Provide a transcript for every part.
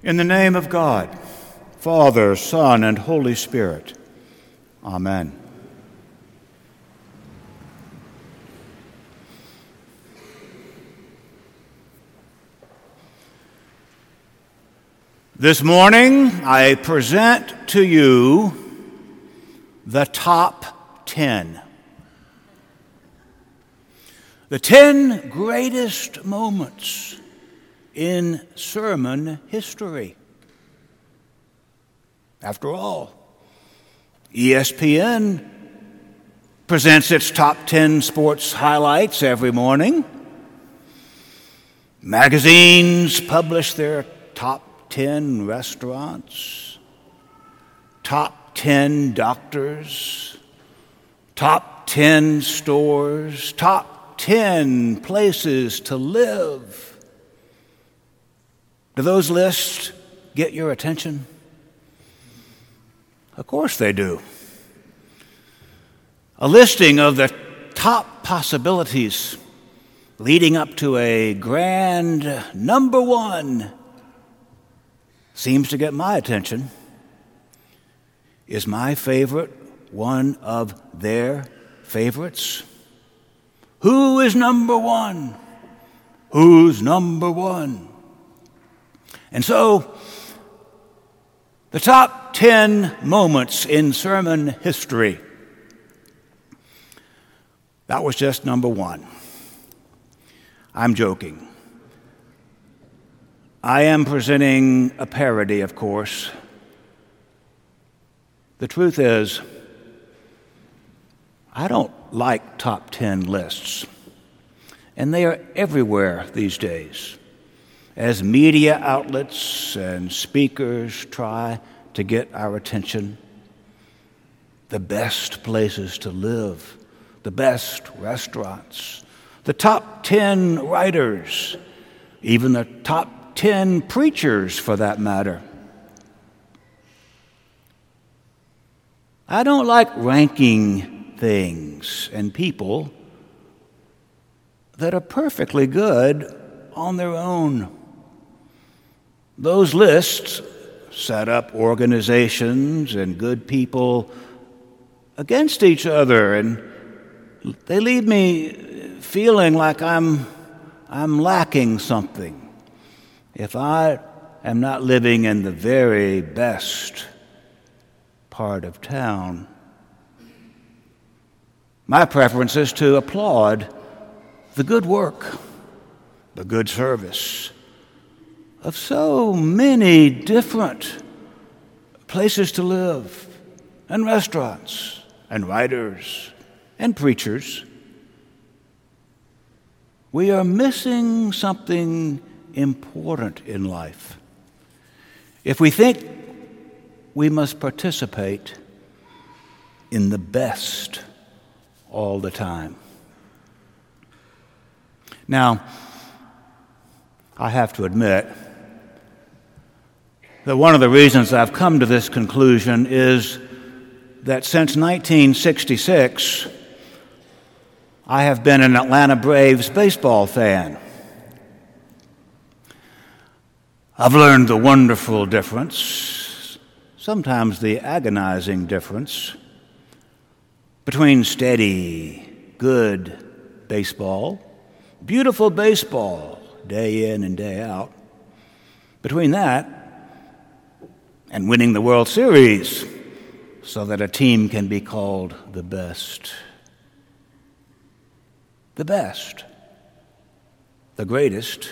In the name of God, Father, Son, and Holy Spirit. Amen. This morning, I present to you the top 10. The 10 greatest moments in sermon history. After all, ESPN presents its top 10 sports highlights every morning. Magazines publish their top 10 restaurants, top 10 doctors, top 10 stores, top 10 places to live. Do those lists get your attention? Of course they do. A listing of the top possibilities leading up to a grand number one seems to get my attention. Is my favorite one of their favorites? Who is number one? Who's number one? And so, the top 10 moments in sermon history. That was just number one. I'm joking. I am presenting a parody, of course. The truth is, I don't like top 10 lists, and they are everywhere these days as media outlets and speakers try to get our attention, the best places to live, the best restaurants, the top 10 writers, even the top 10 preachers for that matter. I don't like ranking things and people that are perfectly good on their own. Those lists set up organizations and good people against each other, and they leave me feeling like I'm, I'm lacking something if I am not living in the very best part of town. My preference is to applaud the good work, the good service of so many different places to live, and restaurants, and writers, and preachers. We are missing something important in life. If we think we must participate in the best all the time. Now, I have to admit, that one of the reasons I've come to this conclusion is that since 1966, I have been an Atlanta Braves baseball fan. I've learned the wonderful difference, sometimes the agonizing difference, between steady, good baseball, beautiful baseball, day in and day out, between that and winning the World Series so that a team can be called the best. The best, the greatest,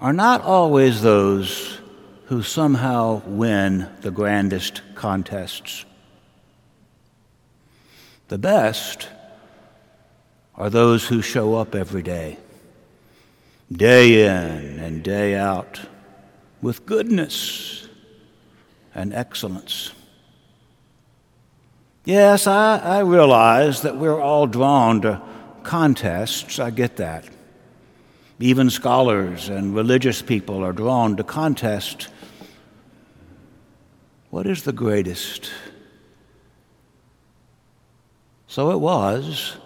are not always those who somehow win the grandest contests. The best are those who show up every day, day in and day out, with goodness and excellence. Yes, I, I realize that we're all drawn to contests. I get that. Even scholars and religious people are drawn to contest. What is the greatest? So it was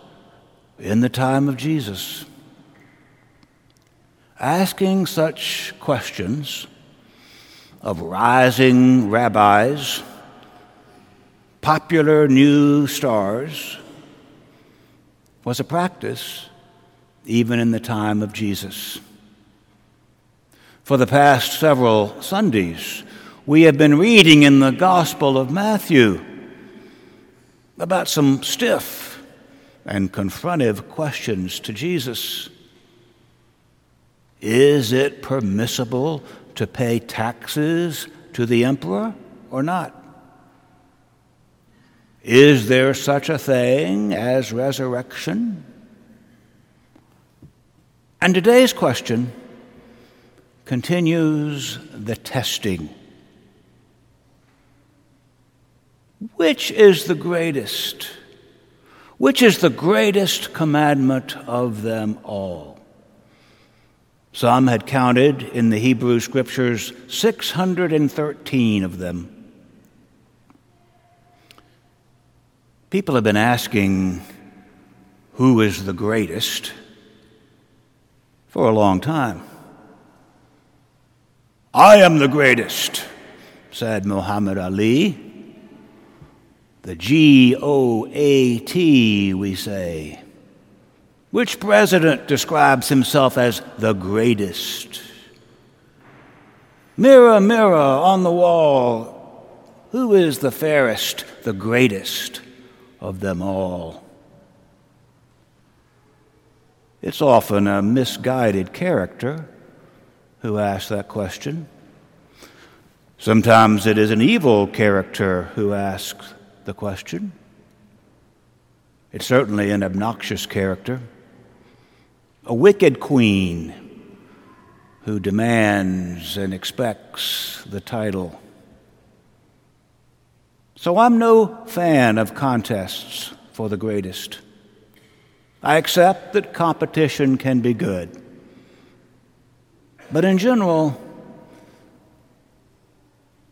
in the time of Jesus. Asking such questions of rising rabbis, popular new stars, was a practice even in the time of Jesus. For the past several Sundays, we have been reading in the Gospel of Matthew about some stiff and confrontive questions to Jesus. Is it permissible to pay taxes to the emperor or not? Is there such a thing as resurrection? And today's question continues the testing. Which is the greatest? Which is the greatest commandment of them all? Some had counted in the Hebrew Scriptures 613 of them. People have been asking who is the greatest for a long time. I am the greatest, said Muhammad Ali. The G O A T, we say. Which president describes himself as the greatest? Mirror, mirror on the wall, who is the fairest, the greatest of them all? It's often a misguided character who asks that question. Sometimes it is an evil character who asks the question. It's certainly an obnoxious character, a wicked queen who demands and expects the title. So I'm no fan of contests for the greatest. I accept that competition can be good. But in general,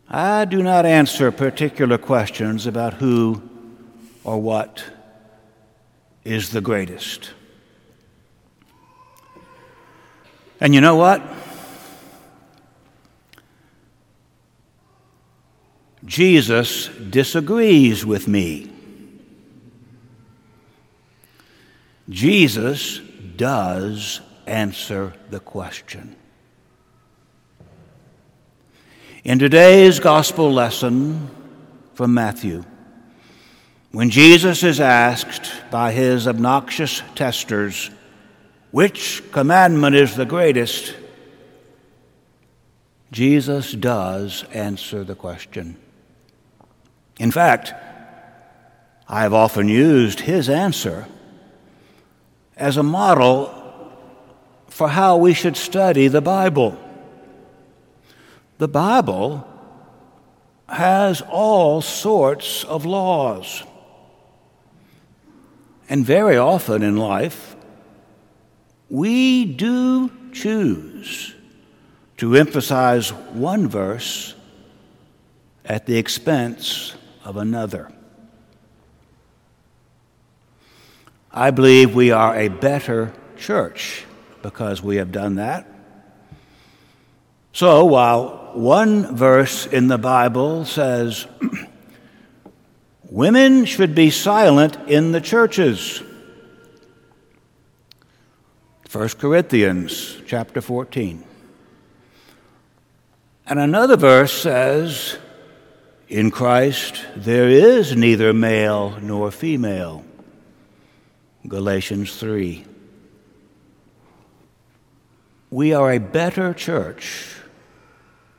I do not answer particular questions about who or what is the greatest. And you know what? Jesus disagrees with me. Jesus does answer the question. In today's gospel lesson from Matthew, when Jesus is asked by his obnoxious testers, which commandment is the greatest? Jesus does answer the question. In fact, I have often used his answer as a model for how we should study the Bible. The Bible has all sorts of laws. And very often in life, we do choose to emphasize one verse at the expense of another. I believe we are a better church because we have done that. So while one verse in the Bible says, women should be silent in the churches. 1 Corinthians chapter 14. And another verse says, In Christ there is neither male nor female. Galatians 3. We are a better church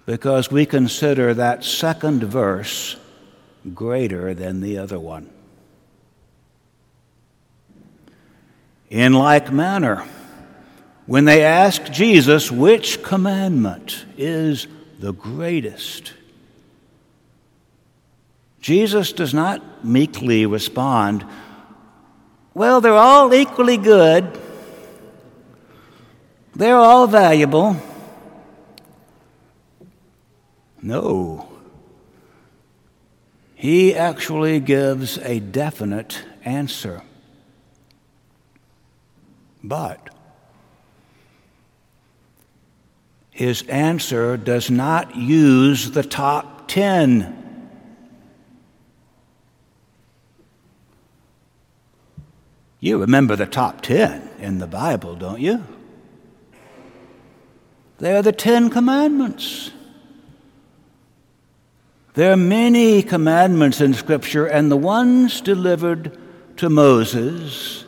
because we consider that second verse greater than the other one. In like manner, when they asked Jesus which commandment is the greatest, Jesus does not meekly respond, well, they're all equally good. They're all valuable. No. He actually gives a definite answer. But his answer does not use the top 10. You remember the top 10 in the Bible, don't you? They are the Ten Commandments. There are many commandments in Scripture, and the ones delivered to Moses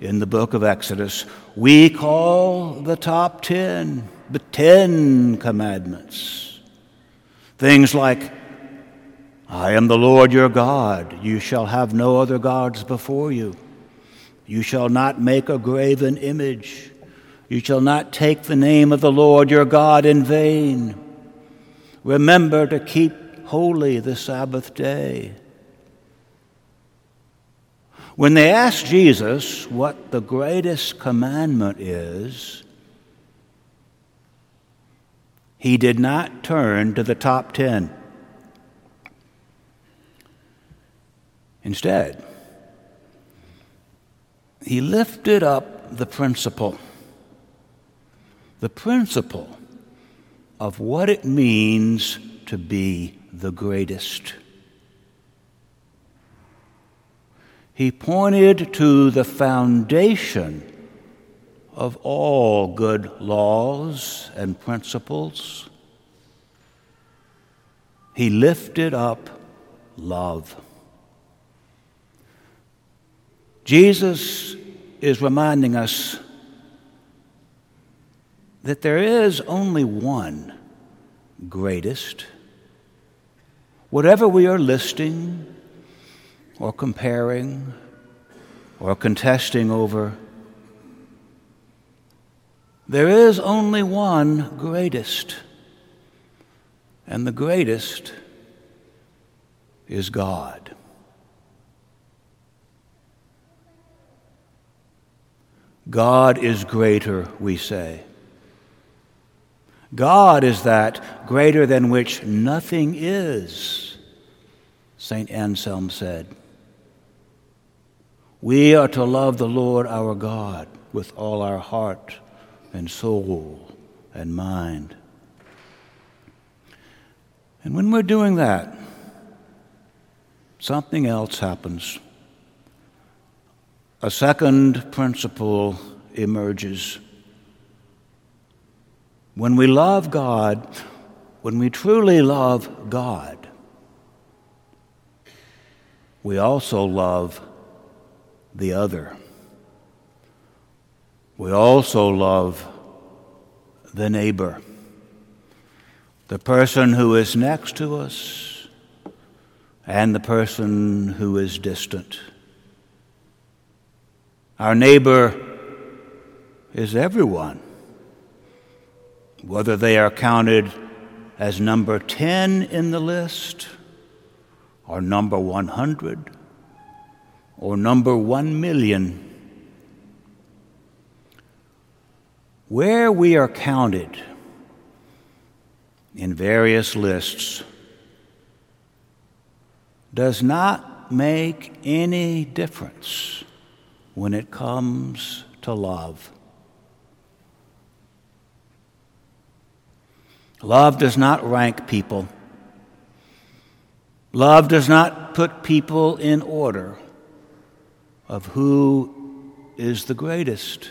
in the book of Exodus we call the top 10 but ten commandments. Things like, I am the Lord your God, you shall have no other gods before you, you shall not make a graven image, you shall not take the name of the Lord your God in vain. Remember to keep holy the Sabbath day. When they asked Jesus what the greatest commandment is, he did not turn to the top ten. Instead, he lifted up the principle, the principle of what it means to be the greatest. He pointed to the foundation of all good laws and principles. He lifted up love. Jesus is reminding us that there is only one greatest. Whatever we are listing or comparing or contesting over, there is only one greatest, and the greatest is God. God is greater, we say. God is that greater than which nothing is, St. Anselm said. We are to love the Lord our God with all our heart and soul and mind. And when we're doing that, something else happens. A second principle emerges. When we love God, when we truly love God, we also love the other. We also love the neighbor, the person who is next to us, and the person who is distant. Our neighbor is everyone, whether they are counted as number 10 in the list or number 100 or number 1 million. Where we are counted in various lists does not make any difference when it comes to love. Love does not rank people. Love does not put people in order of who is the greatest.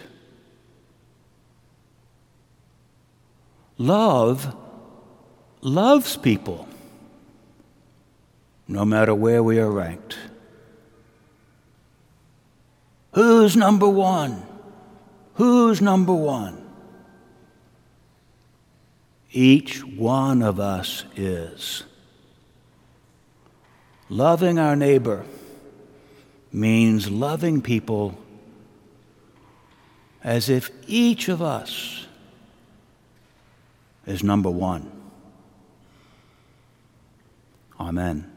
Love loves people, no matter where we are ranked. Who's number one? Who's number one? Each one of us is. Loving our neighbor means loving people as if each of us is number one. Amen.